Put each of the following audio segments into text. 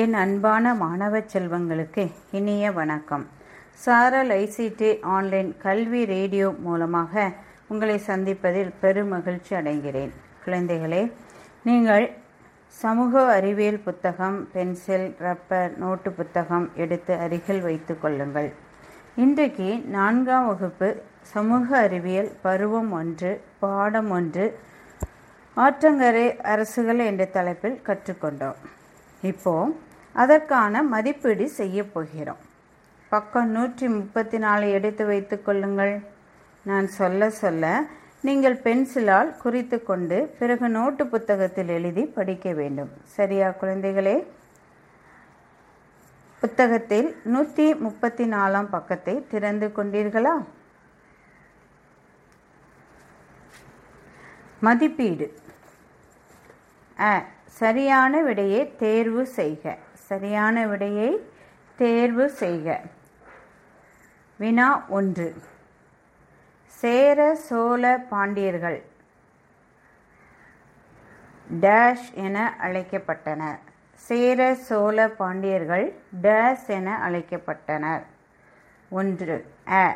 என் அன்பான மாணவ செல்வங்களுக்கு இனிய வணக்கம். சாரல் ஐசிடி ஆன்லைன் கல்வி ரேடியோ மூலமாக உங்களை சந்திப்பதில் பெரும் மகிழ்ச்சி அடைகிறேன். குழந்தைகளே நீங்கள் சமூக அறிவியல் புத்தகம் பென்சில் ரப்பர் நோட்டு புத்தகம் எடுத்து அருகில் வைத்து கொள்ளுங்கள். இன்றைக்கு நான்காம் வகுப்பு சமூக அறிவியல் பருவம் ஒன்று பாடம் ஒன்று ஆற்றங்கரை அரசுகள் என்ற தலைப்பில் கற்றுக்கொண்டோம். இப்போ அதற்கான மதிப்பீடு செய்ய போகிறோம். பக்கம் நூற்றி முப்பத்தி நாலு எடுத்து வைத்து கொள்ளுங்கள். நான் சொல்ல சொல்ல நீங்கள் பென்சிலால் குறித்து கொண்டு பிறகு நோட்டு புத்தகத்தில் எழுதி படிக்க வேண்டும். சரியா குழந்தைகளே? புத்தகத்தில் நூற்றி முப்பத்தி நாலாம் பக்கத்தை திறந்து கொண்டீர்களா? மதிப்பீடு. அ சரியான விடையை தேர்வு செய்க. சரியான விடையை தேர்வு செய்க. வினா ஒன்று. சேர சோழ பாண்டியர்கள் டேஷ் என அழைக்கப்பட்டனர். சேர சோழ பாண்டியர்கள் டேஷ் என அழைக்கப்பட்டனர். ஒன்று. அ.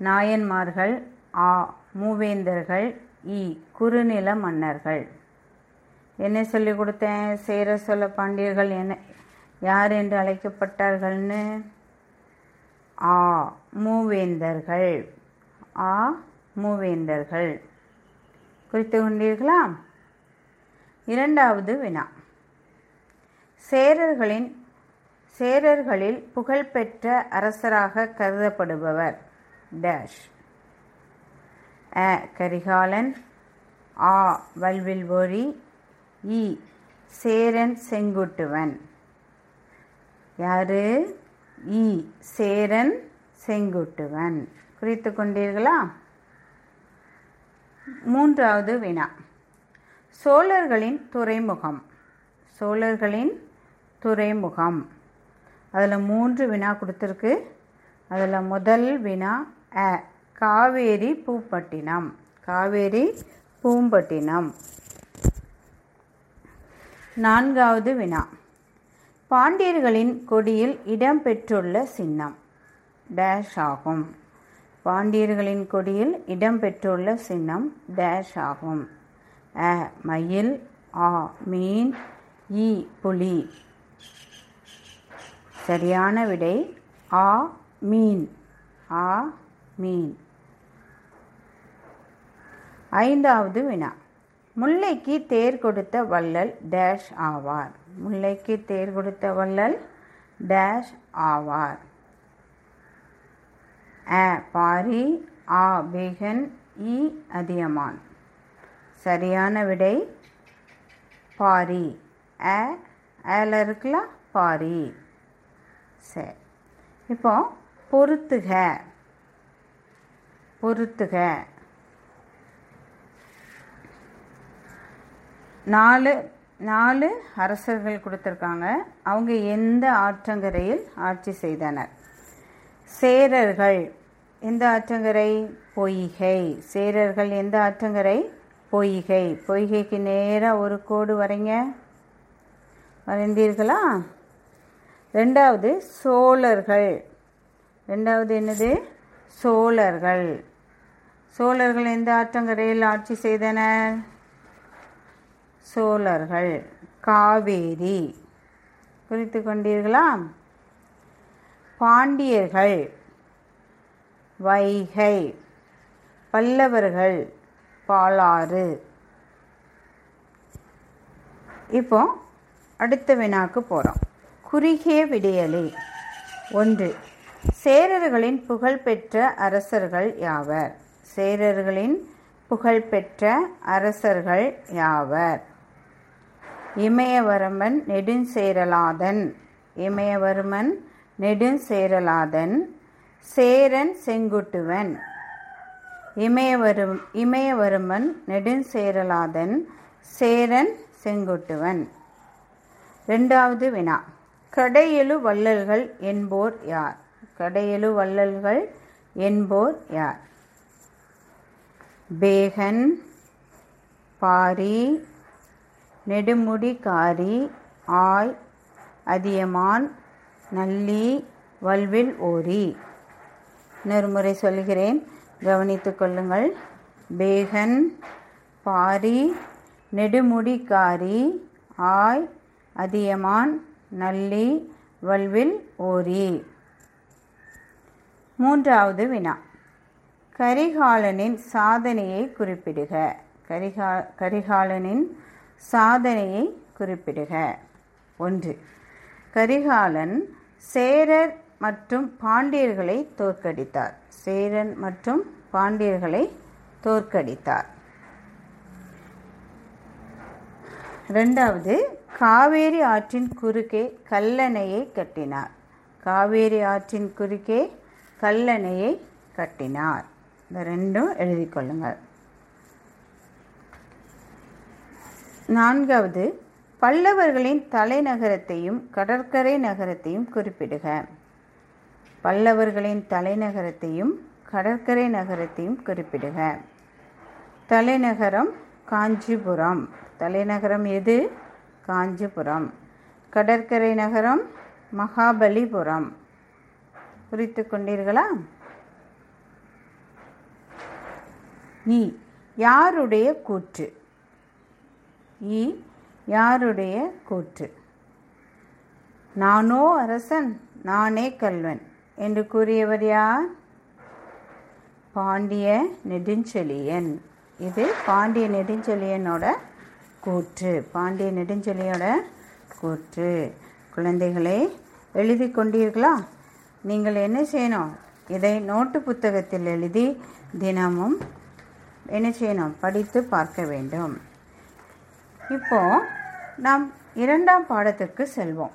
நாயன்மார்கள் ஆ. மூவேந்தர்கள் இ. குறுநில மன்னர்கள். என்ன சொல்லிக் கொடுத்தேன் சேர சொல்ல பாண்டியர்கள் என்ன யார் என்று அழைக்கப்பட்டார்கள்னு? ஆ மூவேந்தர்கள். ஆ மூவேந்தர்கள். குறித்து கொண்டீர்களா? இரண்டாவது வினா. சேரர்களின் சேரர்களில் புகழ்பெற்ற அரசராக கருதப்படுபவர் டேஷ். அ கரிகாலன். ஆ வல்வில்வோரி இ. சேரன் செங்குட்டுவன். யாரு? இ. சேரன் செங்குட்டுவன். குறித்து கொண்டீர்களா? மூன்றாவது வினா. சோழர்களின் துறைமுகம். சோழர்களின் துறைமுகம். அதில் மூன்று வினா கொடுத்துருக்கு. அதில் முதல் வினா அ. காவேரி பூப்பட்டினம். காவேரி பூம்பட்டினம். நான்காவது வினா. பாண்டியர்களின் கொடியில் இடம்பெற்றுள்ள சின்னம். டேஷ் ஆகும். பாண்டியர்களின் கொடியில் இடம்பெற்றுள்ள சின்னம் டேஷ் ஆகும். அ மயில் ஆ மீன் இ புலி. சரியான விடை ஆ மீன். ஆ மீன். ஐந்தாவது வினா. முல்லைக்கு தேர் கொடுத்த வள்ளல் டேஷ் ஆவார். முல்லைக்கு தேர் கொடுத்த வள்ளல் டேஷ் ஆவார். அ பாரி ஆ பேகன் இ அதியமான். சரியான விடை பாரி. அ ஏல இருக்குல்ல பாரி. சரி இப்போ பொறுத்துக. பொறுத்துக. நாலு நாலு அரசர்கள் கொடுத்துருக்காங்க. அவங்க எந்த ஆற்றங்கரையில் ஆட்சி செய்தனர்? சேரர்கள் எந்த ஆற்றங்கரை? பொய்கை. சேரர்கள் எந்த ஆற்றங்கரை? பொய்கை. பொய்கைக்கு நேராக ஒரு கோடு வரைங்க. வரைந்தீர்களா? ரெண்டாவது சோழர்கள். ரெண்டாவது என்னது? சோழர்கள். சோழர்கள் எந்த ஆற்றங்கரையில் ஆட்சி செய்தனர்? சோழர்கள் காவேரி. குறித்து கொண்டீர்களா? பாண்டியர்கள் வைகை. பல்லவர்கள் பாலாறு. இப்போ அடுத்த வினாக்கு போகிறோம் குறுகிய விடியலை. ஒன்று சேரர்களின் புகழ்பெற்ற அரசர்கள் யாவர்? சேரர்களின் புகழ்பெற்ற அரசர்கள் யாவர்? இமயவரமன் நெடுஞ்சேரலாதன். இமயவர்மன் நெடுஞ்சேரலாதன் சேரன் செங்குட்டுவன். இமயவரும் இமயவர்மன் நெடுஞ்சேரலாதன் சேரன் செங்குட்டுவன். ரெண்டாவது வினா. கடையெழு வள்ளல்கள் என்போர் யார்? கடையெழு வள்ளல்கள் என்போர் யார்? பேகன் பாரி நெடுமுடிக்காரி ஆய் அதியமான் நல்லி வல்வில் ஓரி. இன்னொரு முறை சொல்கிறேன். கவனித்து கொள்ளுங்கள். பேகன் பாரி நெடுமுடிக்காரி ஆய் அதியமான் நல்லி வல்வில் ஓரி. மூன்றாவது வினா. கரிகாலனின் சாதனையை குறிப்பிடுக. கரிகா கரிகாலனின் சாதனையை குறிப்பிடுக. ஒன்று. கரிகாலன் சேரர் மற்றும் பாண்டியர்களை தோற்கடித்தார். சேரன் மற்றும் பாண்டியர்களை தோற்கடித்தார். ரெண்டாவது காவேரி ஆற்றின் குறுக்கே கல்லணையை கட்டினார். காவேரி ஆற்றின் குறுக்கே கல்லணையை கட்டினார். இந்த ரெண்டும் எழுதி கொள்ளுங்கள் நான்காவது பல்லவர்களின் தலைநகரத்தையும் கடற்கரை நகரத்தையும் குறிப்பிடுக. பல்லவர்களின் தலைநகரத்தையும் கடற்கரை நகரத்தையும் குறிப்பிடுக. தலைநகரம் காஞ்சிபுரம். தலைநகரம் எது? காஞ்சிபுரம். கடற்கரை நகரம் மகாபலிபுரம். குறித்து கொண்டீர்களா? இ. யாருடைய கூற்று? இ யாருடைய கூற்று? நானோ அரசன் நானே கல்வன் என்று கூறியவர் யார்? பாண்டிய நெடுஞ்செழியன். இது பாண்டிய நெடுஞ்செழியனோட கூற்று. பாண்டிய நெடுஞ்செழியோட கூற்று. குழந்தைகளே எழுதி கொண்டீர்களா? நீங்கள் என்ன செய்யணும்? இதை நோட்டு புத்தகத்தில் எழுதி தினமும் என்ன செய்யணும்? படித்து பார்க்க வேண்டும். இப்போ நாம் இரண்டாம் பாடத்திற்கு செல்வோம்.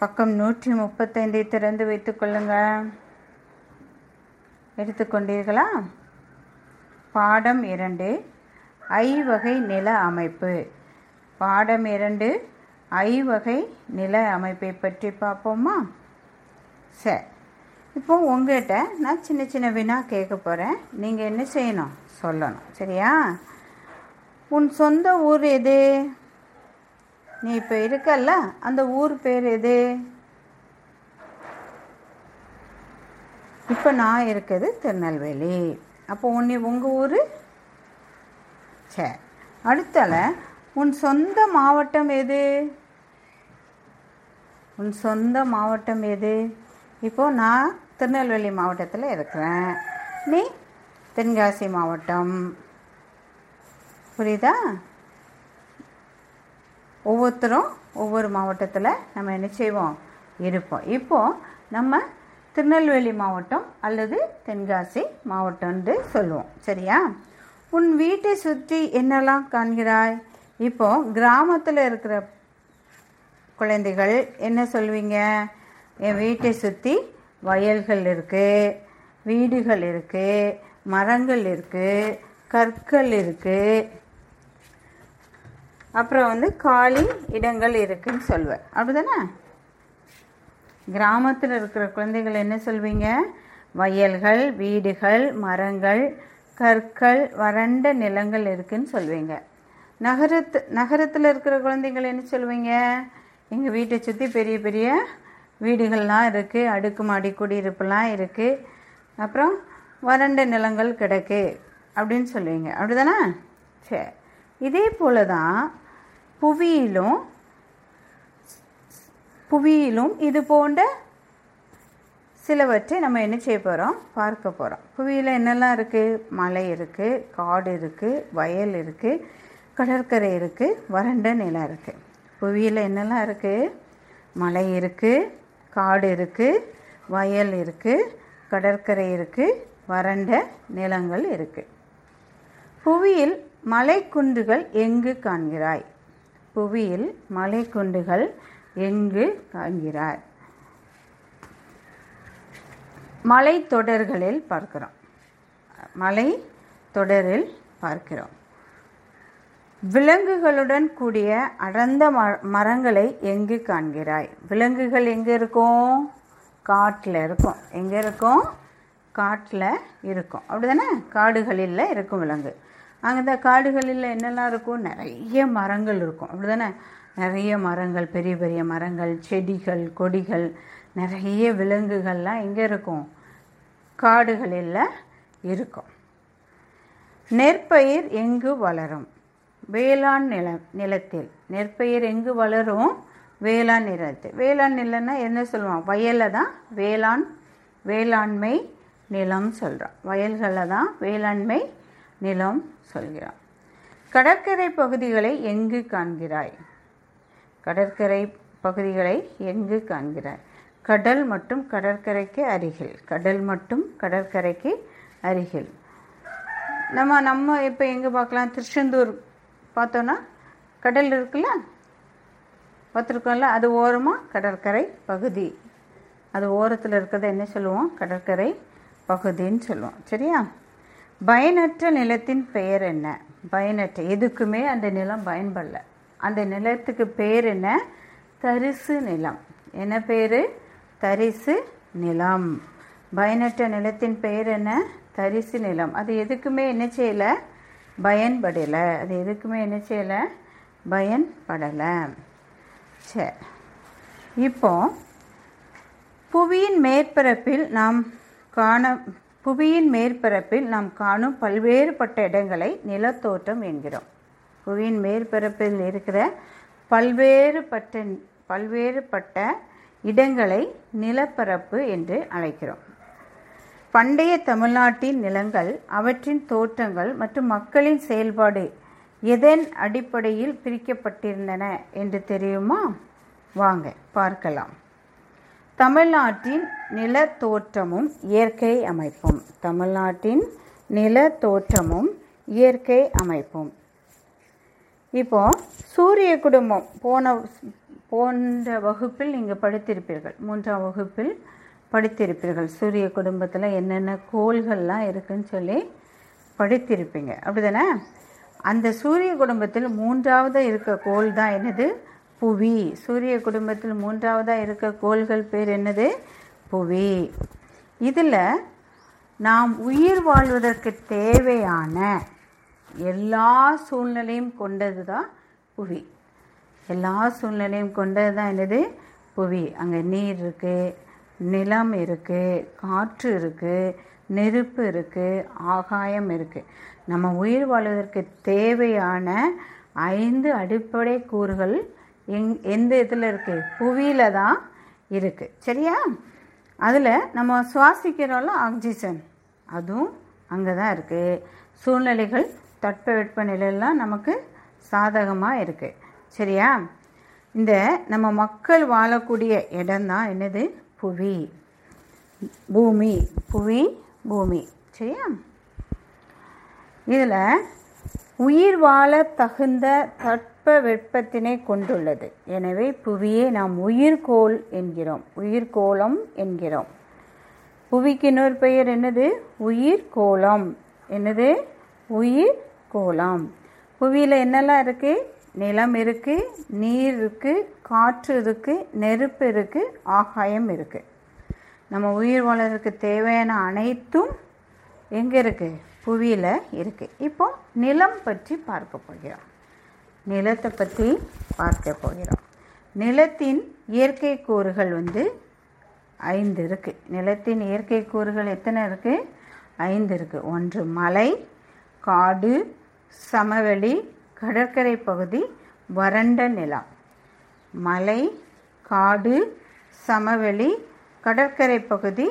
பக்கம் நூற்றி முப்பத்தைந்தை திறந்து வைத்துக்கொள்ளுங்கள் எடுத்துக்கொண்டீர்களா பாடம் இரண்டு ஐ வகை நில அமைப்பு. பாடம் இரண்டு ஐ வகை நில அமைப்பை பற்றி பார்ப்போமா? சரி. இப்போ உங்ககிட்ட நான் சின்ன சின்ன வினா கேட்க போகிறேன் நீங்கள் என்ன செய்யணும்? சொல்லணும். சரியா? உன் சொந்த ஊர் எது? நீ இப்போ இருக்கல்ல அந்த ஊர் பேர் எது? இப்போ நான் இருக்கிறது திருநெல்வேலி. அப்போ உன்னை உங்கள் ஊர்? சரி அடுத்தால உன் சொந்த மாவட்டம் எது? உன் சொந்த மாவட்டம் எது? இப்போ நான் திருநெல்வேலி மாவட்டத்தில் இருக்கிறேன். நீ தென்காசி மாவட்டம். புரியுதா? ஒவ்வொருத்தரும் ஒவ்வொரு மாவட்டத்தில் நம்ம என்ன செய்வோம்? இருப்போம். இப்போது நம்ம திருநெல்வேலி மாவட்டம் அல்லது தென்காசி மாவட்டம்னு சொல்லுவோம். சரியா? உன் வீட்டை சுற்றி என்னெல்லாம் காண்கிறாய்? இப்போது கிராமத்தில் இருக்கிற குழந்தைகள் என்ன சொல்வீங்க? என் வீட்டை சுற்றி வயல்கள் இருக்குது வீடுகள் இருக்குது மரங்கள் இருக்குது கற்கள் இருக்குது அப்புறம் வந்து காலி இடங்கள் இருக்குன்னு சொல்வேன். அப்படிதானே? கிராமத்தில் இருக்கிற குழந்தைகள் என்ன சொல்வீங்க? வயல்கள் வீடுகள் மரங்கள் கற்கள் வறண்ட நிலங்கள் இருக்குன்னு சொல்வீங்க. நகரத்து நகரத்தில் இருக்கிற குழந்தைகள் என்ன சொல்வீங்க? எங்கள் வீட்டை சுற்றி பெரிய பெரிய வீடுகள்லாம் இருக்குது அடுக்குமாடி குடியிருப்புலாம் இருக்குது அப்புறம் வறண்ட நிலங்கள் கிடக்கு அப்படின்னு சொல்லுவீங்க அப்படிதானே? சரி இதே போல தான் புவியிலும் புவியிலும் இது போன்ற சிலவற்றை நம்ம என்ன செய்ய போகிறோம் பார்க்க போகிறோம் புவியில் என்னெல்லாம் இருக்குது மலை இருக்குது காடு இருக்குது வயல் இருக்குது கடற்கரை இருக்குது வறண்ட நிலம் இருக்குது புவியில் என்னெல்லாம் இருக்குது மலை இருக்குது காடு இருக்குது வயல் இருக்குது கடற்கரை இருக்குது வறண்ட நிலங்கள் இருக்குது புவியில் மலைக்குன்றுகள் எங்கு காண்கிறாய்? புவியில் மலைக்குண்டுகள் எங்கு காண்கிறார்? மலை தொடர்களில் பார்க்கிறோம். மலை தொடரில் பார்க்கிறோம். விலங்குகளுடன் கூடிய அடர்ந்த ம மரங்களை எங்கு காண்கிறாய்? விலங்குகள் எங்கே இருக்கும்? காட்டில் இருக்கும். எங்கே இருக்கும்? காட்டில் இருக்கும். அப்படிதானே காடுகளில் இருக்கும் விலங்கு. அங்கே இந்த காடுகளில் என்னெல்லாம் இருக்கும் நிறைய மரங்கள் இருக்கும். அப்படிதானே? நிறைய மரங்கள் பெரிய பெரிய மரங்கள் செடிகள் கொடிகள் நிறைய விலங்குகள்லாம் எங்கே இருக்கும். காடுகளில் இருக்கும். நெற்பயிர் எங்கு வளரும்? வேளாண் நில நிலத்தில். நெற்பயிர் எங்கு வளரும்? வேளாண் நிலத்தில். வேளாண் நிலம்னா என்ன சொல்லுவான் வயலில் தான் வேளாண் வேளாண்மை நிலம் சொல்கிறோம் வயல்களில் தான் வேளாண்மை நிலம் சொல்கிறோம் கடற்கரை பகுதிகளை எங்கு காண்கிறாய்? கடற்கரை பகுதிகளை எங்கு காண்கிறாய்? கடல் மற்றும் கடற்கரைக்கு அருகில். கடல் மற்றும் கடற்கரைக்கு அருகில். நம்ம நம்ம இப்போ எங்கே பார்க்கலாம்? திருச்செந்தூர் பார்த்தோன்னா கடல் இருக்குல்ல? பார்த்துருக்கோம்ல? அது ஓரமாக கடற்கரை பகுதி. அது ஓரத்தில் இருக்கிறத என்ன சொல்லுவோம்? கடற்கரை பகுதின்னு சொல்லுவோம். சரியா? பயனற்ற நிலத்தின் பெயர் என்ன? பயனற்ற எதுக்குமே அந்த நிலம் பயன்படல. அந்த நிலத்துக்கு பேர் என்ன? தரிசு நிலம். என்ன பேர் தரிசு நிலம். பயனற்ற நிலத்தின் பெயர் என்ன? தரிசு நிலம். அது எதுக்குமே என்ன செய்யலை? பயன்படலை. அது எதுக்குமே என்ன செய்யலை? பயன்படலை. சரி இப்போ புவியின் மேற்பரப்பில் நாம் காண புவியின் மேற்பரப்பில் நாம் காணும் பல்வேறுபட்ட இடங்களை நிலத்தோற்றம் என்கிறோம். புவியின் மேற்பரப்பில் இருக்கிற பல்வேறுபட்ட பல்வேறுபட்ட இடங்களை நிலப்பரப்பு என்று அழைக்கிறோம். பண்டைய தமிழ்நாட்டின் நிலங்கள் அவற்றின் தோற்றங்கள் மற்றும் மக்களின் செயல்பாடு எதன் அடிப்படையில் பிரிக்கப்பட்டிருந்தன என்று தெரியுமா? வாங்க பார்க்கலாம். தமிழ்நாட்டின் நில தோற்றமும் இயற்கை அமைப்பும். தமிழ்நாட்டின் நில தோற்றமும் இயற்கை அமைப்பும். இப்போ சூரிய குடும்பம் போன போன்ற வகுப்பில் நீங்கள் படித்திருப்பீர்கள். மூன்றாம் வகுப்பில் படித்திருப்பீர்கள். சூரிய குடும்பத்தில் என்னென்ன கோள்கள்லாம் இருக்குன்னு சொல்லி படித்திருப்பீங்க. அப்படிதானே? அந்த சூரிய குடும்பத்தில் மூன்றாவது இருக்க கோள் தான் என்னது? புவி. சூரிய குடும்பத்தில் மூன்றாவதாக இருக்க கோள்கள் பேர் என்னது? புவி. இதில் நாம் உயிர் வாழ்வதற்கு தேவையான எல்லா சூழ்நிலையும் கொண்டது தான் புவி. எல்லா சூழ்நிலையும் கொண்டது தான் என்னது? புவி. அங்கே நீர் இருக்குது நிலம் இருக்குது காற்று இருக்குது நெருப்பு இருக்குது ஆகாயம் இருக்குது நம்ம உயிர் வாழ்வதற்கு தேவையான ஐந்து அடிப்படை கூறுகள் எங் எந்த இதில் இருக்குது புவியில் தான் இருக்குது சரியா? அதில் நம்ம சுவாசிக்கிறோம்ல ஆக்சிஜன். அதுவும் அங்கே தான் இருக்குது சூழ்நிலைகள் தட்பவெட்ப நிலையெல்லாம் நமக்கு சாதகமாக இருக்குது சரியா? இந்த நம்ம மக்கள் வாழக்கூடிய இடம்தான் என்னது? புவி. பூமி. புவி பூமி. சரியா? இதில் உயிர் வாழ தகுந்த தட் தட்ப வெப்பத்தினை கொண்டுள்ளது. எனவே புவியை நாம் உயிர்கோள் என்கிறோம். உயிர்கோளம் என்கிறோம். புவிக்கு இன்னொரு பெயர் என்னது? உயிர்கோளம். என்னது? உயிர் கோளம் புவியில் என்னெல்லாம் இருக்குது நிலம் இருக்குது நீர் இருக்குது காற்று இருக்குது நெருப்பு இருக்குது ஆகாயம் இருக்குது நம்ம உயிர் வாழறதுக்கு தேவையான அனைத்தும் எங்கே இருக்குது புவியில் இருக்குது இப்போ நிலம் பற்றி பார்க்க போகிறோம். நிலத்தை பற்றி பார்க்க போகிறோம். நிலத்தின் இயற்கை கூறுகள் வந்து ஐந்து இருக்குது நிலத்தின் இயற்கை கூறுகள் எத்தனை இருக்குது ஐந்து இருக்குது ஒன்று மலை காடு சமவெளி கடற்கரை பகுதி வறண்ட நிலம். மலை காடு சமவெளி கடற்கரை பகுதி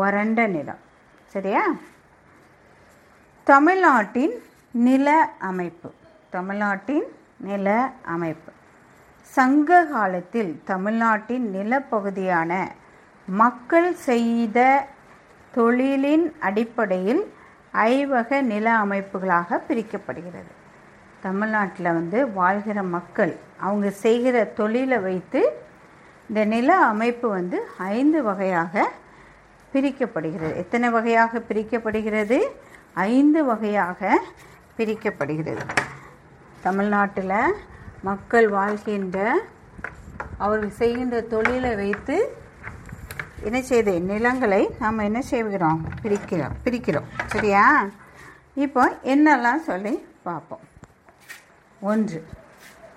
வறண்ட நிலம். சரியா? தமிழ்நாட்டின் நில அமைப்பு. தமிழ்நாட்டின் நில அமைப்பு. சங்க காலத்தில் தமிழ்நாட்டின் நிலப்பகுதியான மக்கள் செய்த தொழிலின் அடிப்படையில் ஐவக நில அமைப்புகளாக பிரிக்கப்படுகிறது. தமிழ்நாட்டில் வந்து வாழ்கிற மக்கள் அவங்க செய்கிற தொழிலை வைத்து இந்த நில அமைப்பு வந்து ஐந்து வகையாக பிரிக்கப்படுகிறது. எத்தனை வகையாக பிரிக்கப்படுகிறது? ஐந்து வகையாக பிரிக்கப்படுகிறது. தமிழ்நாட்டில் மக்கள் வாழ்கின்ற அவர்கள் செய்கின்ற தொழிலை வைத்து என்ன செய்து நிலங்களை நாம் என்ன செய்கிறோம்? பிரிக்கிறோம் பிரிக்கிறோம். சரியா? இப்போ என்னெல்லாம் சொல்லி பார்ப்போம். ஒன்று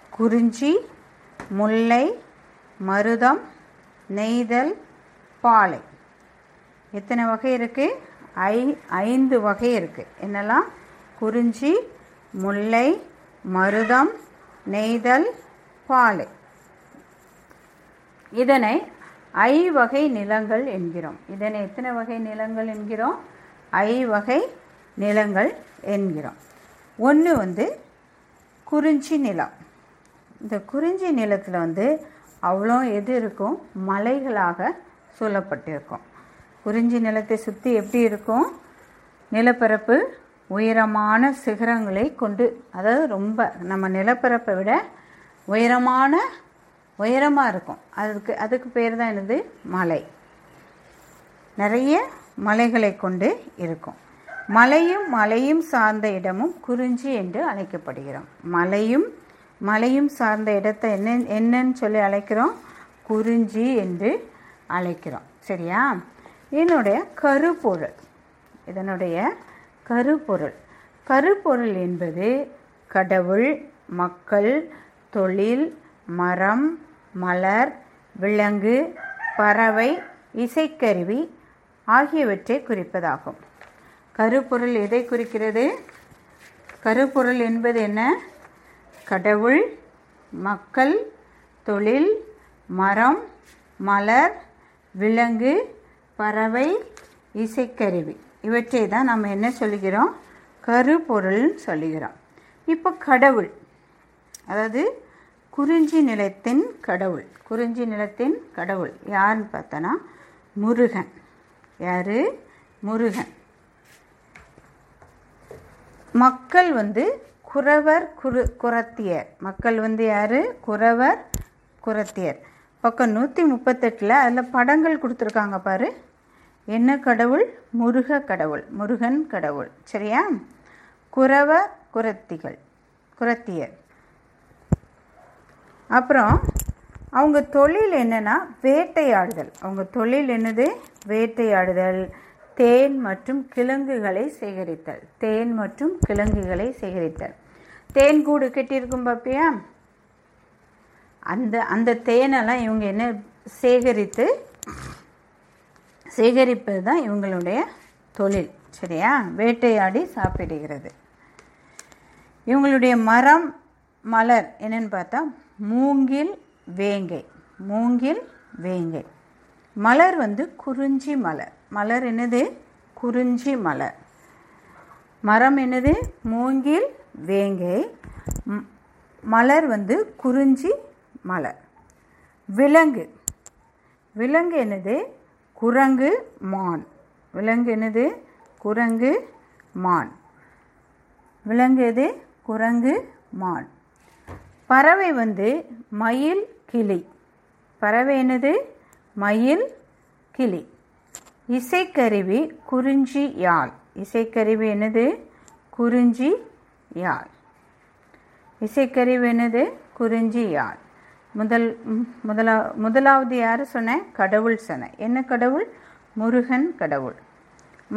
குறிஞ்சி முல்லை மருதம் நெய்தல் பாலை. எத்தனை வகை இருக்குது ஐ ஐந்து வகை இருக்குது என்னெல்லாம்? குறிஞ்சி முல்லை மருதம் நெய்தல் பாலை. இதனை ஐ வகை நிலங்கள் என்கிறோம். இதனை எத்தனை வகை நிலங்கள் என்கிறோம்? ஐ வகை நிலங்கள் என்கிறோம். ஒன்று வந்து குறிஞ்சி நிலம். இந்த குறிஞ்சி நிலத்தில் வந்து அவ்வளோ எது இருக்கும்? மலைகளாக சூழப்பட்டிருக்கும் குறிஞ்சி நிலத்தை சுற்றி எப்படி இருக்கும்? நிலப்பரப்பு உயரமான சிகரங்களை கொண்டு அதாவது ரொம்ப நம்ம நிலப்பரப்பை விட உயரமான உயரமாக இருக்கும். அதுக்கு அதுக்கு பேர் தான் என்னது? மலை. நிறைய மலைகளை கொண்டு இருக்கும். மலையும் மலையும் சார்ந்த இடமும் குறிஞ்சி என்று அழைக்கப்படுகிறோம். மலையும் மலையும் சார்ந்த இடத்தை என்ன என்னன்னு சொல்லி அழைக்கிறோம்? குறிஞ்சி என்று அழைக்கிறோம். சரியா? என்னுடைய கருப்பொருள் இதனுடைய கருப்பொருள். கருப்பொருள் என்பது கடவுள் மக்கள் தொழில் மரம் மலர் விலங்கு பறவை இசைக்கருவி ஆகியவற்றை குறிப்பதாகும். கருப்பொருள் எதை குறிக்கிறது? கருப்பொருள் என்பது என்ன? கடவுள் மக்கள் தொழில் மரம் மலர் விலங்கு பறவை இசைக்கருவி. இவற்றை தான் நம்ம என்ன சொல்லுகிறோம்? கருப்பொருள்னு சொல்லுகிறோம். இப்போ கடவுள். அதாவது குறிஞ்சி நிலத்தின் கடவுள். குறிஞ்சி நிலத்தின் கடவுள். யாருன்னு பார்த்தோன்னா முருகன். யார்? முருகன். மக்கள் வந்து குறவர் குரு குரத்தியர் மக்கள் வந்து யார்? குறவர் குரத்தியர் பக்கம் நூற்றி முப்பத்தெட்டில் அதில் படங்கள் கொடுத்துருக்காங்க பாரு. என்ன கடவுள்? முருக கடவுள். முருகன் கடவுள். சரியா? குறவ குரத்திகள் குரத்தியர் அப்புறம் அவங்க தொழில் என்னென்னா வேட்டையாடுதல். அவங்க தொழில் என்னது? வேட்டையாடுதல். தேன் மற்றும் கிழங்குகளை சேகரித்தல். தேன் மற்றும் கிழங்குகளை சேகரித்தல். தேன் கூடு கட்டியிருக்கும் பாப்பியா? அந்த அந்த தேனெல்லாம் இவங்க என்ன? சேகரித்து சேகரிப்பது தான் இவங்களுடைய தொழில் சரியா? வேட்டையாடி சாப்பிடுகிறது. இவங்களுடைய மரம் மலர் என்னன்னு பார்த்தா மூங்கில் வேங்கை. மூங்கில் வேங்கை. மலர் வந்து குறிஞ்சி மலர். மலர் என்னது? குறிஞ்சி மலர். மரம் என்னது? மூங்கில் வேங்கை. மலர் வந்து குறிஞ்சி மலர். விலங்கு. விலங்கு என்னது? குரங்கு மான். விலங்கு என்னது? குரங்கு மான். விலங்கு எது? குரங்கு மான். பறவை வந்து மயில் கிளி. பறவை என்னது? மயில் கிளி. இசைக்கருவி குறிஞ்சி யாழ். இசைக்கருவி என்னது? குறிஞ்சி யாழ். இசைக்கருவி என்னது? குறிஞ்சி யாழ். முதல் முதலா முதலாவது யார் சொன்னேன் கடவுள் சொன்னேன் என்ன கடவுள்? முருகன் கடவுள்.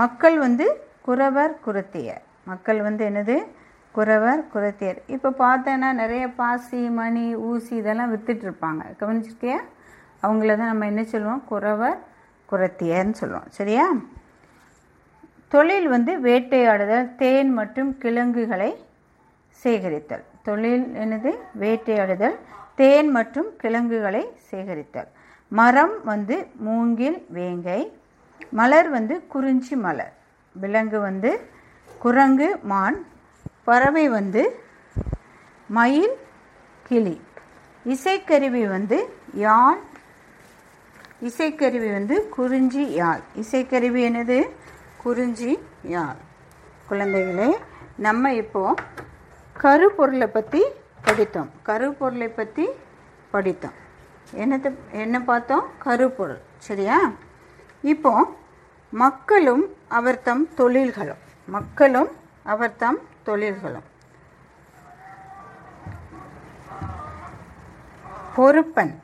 மக்கள் வந்து குறவர் குரத்தியர். மக்கள் வந்து என்னது? குறவர் குரத்தியர். இப்போ பார்த்தேன்னா நிறைய பாசி மணி ஊசி இதெல்லாம் விற்றுட்ருப்பாங்க கவனிச்சிருக்கியா? அவங்கள தான் நம்ம என்ன சொல்லுவோம்? குறவர் குரத்தியர்னு சொல்லுவோம். சரியா? தொழில் வந்து வேட்டையாடுதல் தேன் மற்றும் கிழங்குகளை சேகரித்தல். தொழில் என்னது? வேட்டையாடுதல். தேன் மற்றும் கிழங்குகளை சேகரித்தல். மரம் வந்து மூங்கில் வேங்கை. மலர் வந்து குறிஞ்சி மலர். விலங்கு வந்து குரங்கு மான். பறவை வந்து மயில் கிளி. இசைக்கருவி வந்து யாழ் இசைக்கருவி வந்து குறிஞ்சி யாழ். இசைக்கருவி என்னது? குறிஞ்சி யாழ். குழந்தைகளே நம்ம இப்போ கருப்பொருளை பற்றி படித்தோம். கருப்பொருளை பற்றி படித்தோம். என்னத்தை என்ன பார்த்தோம்? கருப்பொருள். சரியா? இப்போ மக்களும் அவர் தம் தொழில்களும். மக்களும் அவர் தம் தொழில்களும். பொறுப்பன்.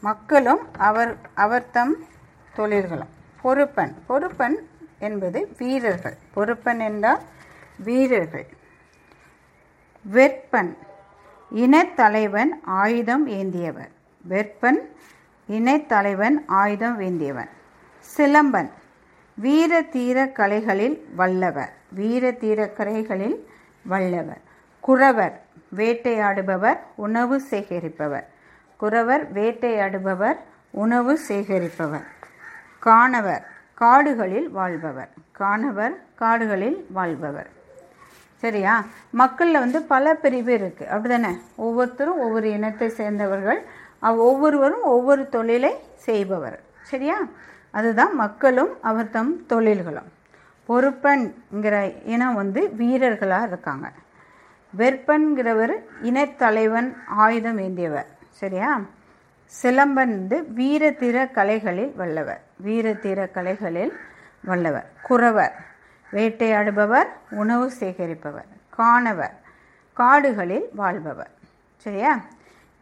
மக்களும் அவர் அவர் தம் தொழில்களும். பொறுப்பன். பொறுப்பன் என்பது வீரர்கள். பொறுப்பன் என்றால் வீரர்கள். வெற்பன். இனத்தலைவன் ஆயுதம் ஏந்தியவர். வெற்பன் இனத்தலைவன் ஆயுதம் ஏந்தியவன். சிலம்பன் வீர தீர கலைகளில் வல்லவர். வீர தீர கலைகளில் வல்லவர். குறவர் வேட்டையாடுபவர் உணவு சேகரிப்பவர். குறவர் வேட்டையாடுபவர் உணவு சேகரிப்பவர். காணவர் காடுகளில் வாழ்பவர். காணவர் காடுகளில் வாழ்பவர். சரியா? மக்களில் வந்து பல பிரிவு இருக்குது அப்படி தானே ஒவ்வொருத்தரும் ஒவ்வொரு இனத்தை சேர்ந்தவர்கள். அவ் ஒவ்வொருவரும் ஒவ்வொரு தொழிலை செய்பவர். சரியா? அதுதான் மக்களும் அவர் தம் தொழில்களும். பொறுப்பன்கிற இனம் வந்து வீரர்களாக இருக்காங்க. வெற்பன்கிறவர் இனத்தலைவன் ஆயுதம் ஏந்தியவர். சரியா? சிலம்பன் வந்து வீரத்திர கலைகளில் வல்லவர். வீரத்திர கலைகளில் வல்லவர். குறவர். வேட்டையாடுபவர் உணவு சேகரிப்பவர் காணவர் காடுகளில் வாழ்பவர். சரியா?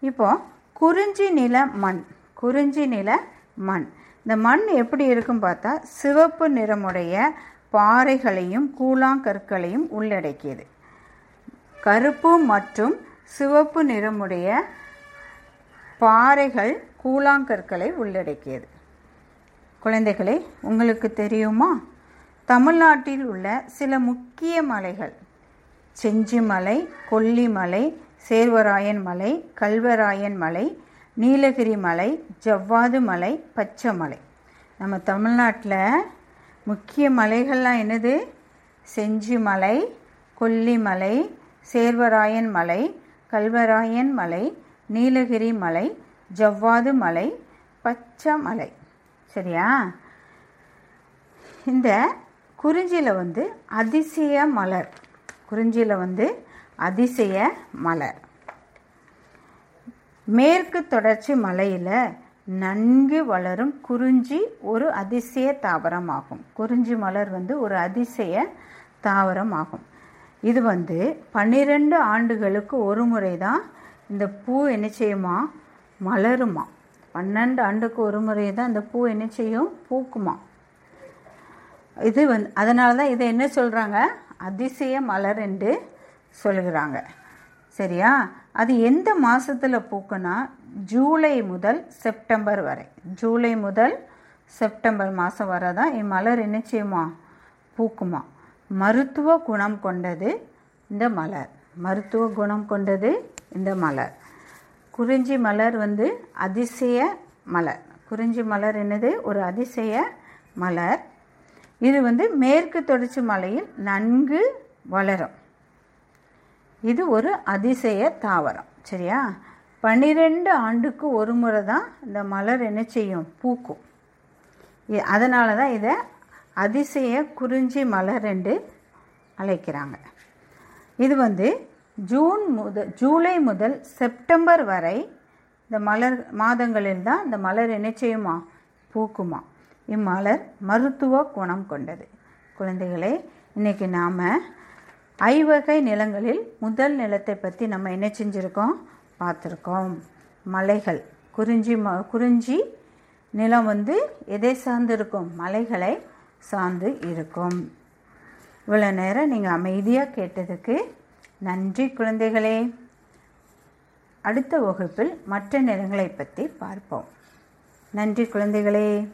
இப்போ குறிஞ்சி நில மண் குறிஞ்சி நில மண். இந்த மண் எப்படி இருக்கும் பார்த்தா சிவப்பு நிறமுடைய பாறைகளையும் கூழாங்கற்களையும் உள்ளடக்கியது. கருப்பு மற்றும் சிவப்பு நிறமுடைய பாறைகள் கூழாங்கற்களை உள்ளடக்கியது. குழந்தைகளை உங்களுக்கு தெரியுமா? தமிழ்நாட்டில் உள்ள சில முக்கிய மலைகள். செஞ்சிமலை கொல்லிமலை சேர்வராயன் மலை கல்வராயன் மலை நீலகிரி மலை ஜவ்வாது மலை பச்சை மலை. நம்ம தமிழ்நாட்டில் முக்கிய மலைகள்லாம் என்னது? செஞ்சிமலை கொல்லிமலை சேர்வராயன் மலை கல்வராயன் மலை நீலகிரி மலை ஜவ்வாது மலை பச்சை மலை. சரியா? இந்த குறிஞ்சியில் வந்து அதிசய மலர். குறிஞ்சியில் வந்து அதிசய மலர். மேற்கு தொடர்ச்சி மலையில் நன்கு வளரும் குறிஞ்சி ஒரு அதிசய தாவரமாகும் குறிஞ்சி மலர் வந்து ஒரு அதிசய தாவரமாகும் இது வந்து பன்னிரெண்டு ஆண்டுகளுக்கு ஒரு முறை தான் இந்த பூ என்ன செய்யுமா? மலருமா. பன்னெண்டு ஆண்டுக்கு ஒரு முறை தான் இந்த பூ என்ன செய்யும்? பூக்குமா. இது வந்து அதனால தான் இதை என்ன சொல்கிறாங்க அதிசய மலர் என்று சொல்கிறாங்க. சரியா? அது எந்த மாதத்தில் பூக்குன்னா ஜூலை முதல் செப்டம்பர் வரை. ஜூலை முதல் செப்டம்பர் மாதம் வரை தான் இம்மலர் என்ன செய்யுமா? பூக்குமா? மருத்துவ குணம் கொண்டது இந்த மலர். மருத்துவ குணம் கொண்டது இந்த மலர். குறிஞ்சி மலர் வந்து அதிசய மலர். குறிஞ்சி மலர் என்னது? ஒரு அதிசய மலர். இது வந்து மேற்கு தொடர்ச்சி மலையில் நன்கு வளரும். இது ஒரு அதிசய தாவரம் சரியா? பன்னிரெண்டு ஆண்டுக்கு ஒரு முறை தான் இந்த மலர் என்ன செய்யும்? பூக்கும். அதனால தான் இதை அதிசய குறிஞ்சி மலர் என்று அழைக்கிறாங்க. இது வந்து ஜூன் முதல் ஜூலை முதல் செப்டம்பர் வரை இந்த மலர் மாதங்களில் தான் இந்த மலர் என்ன செய்யுமா? பூக்குமா? இம்மலர் மருத்துவ குணம் கொண்டது. குழந்தைகளே இன்றைக்கி நாம் ஐவகை நிலங்களில் முதல் நிலத்தை பற்றி நம்ம என்ன செஞ்சுருக்கோம்? பார்த்துருக்கோம். மலைகள். குறிஞ்சி ம குறிஞ்சி நிலம் வந்து எதை சார்ந்து இருக்கும்? மலைகளை சார்ந்து இருக்கும். இவ்வளோ நேரம் நீங்கள் அமைதியாக கேட்டதுக்கு நன்றி குழந்தைகளே. அடுத்த வகுப்பில் மற்ற நிலங்களை பற்றி பார்ப்போம். நன்றி குழந்தைகளே.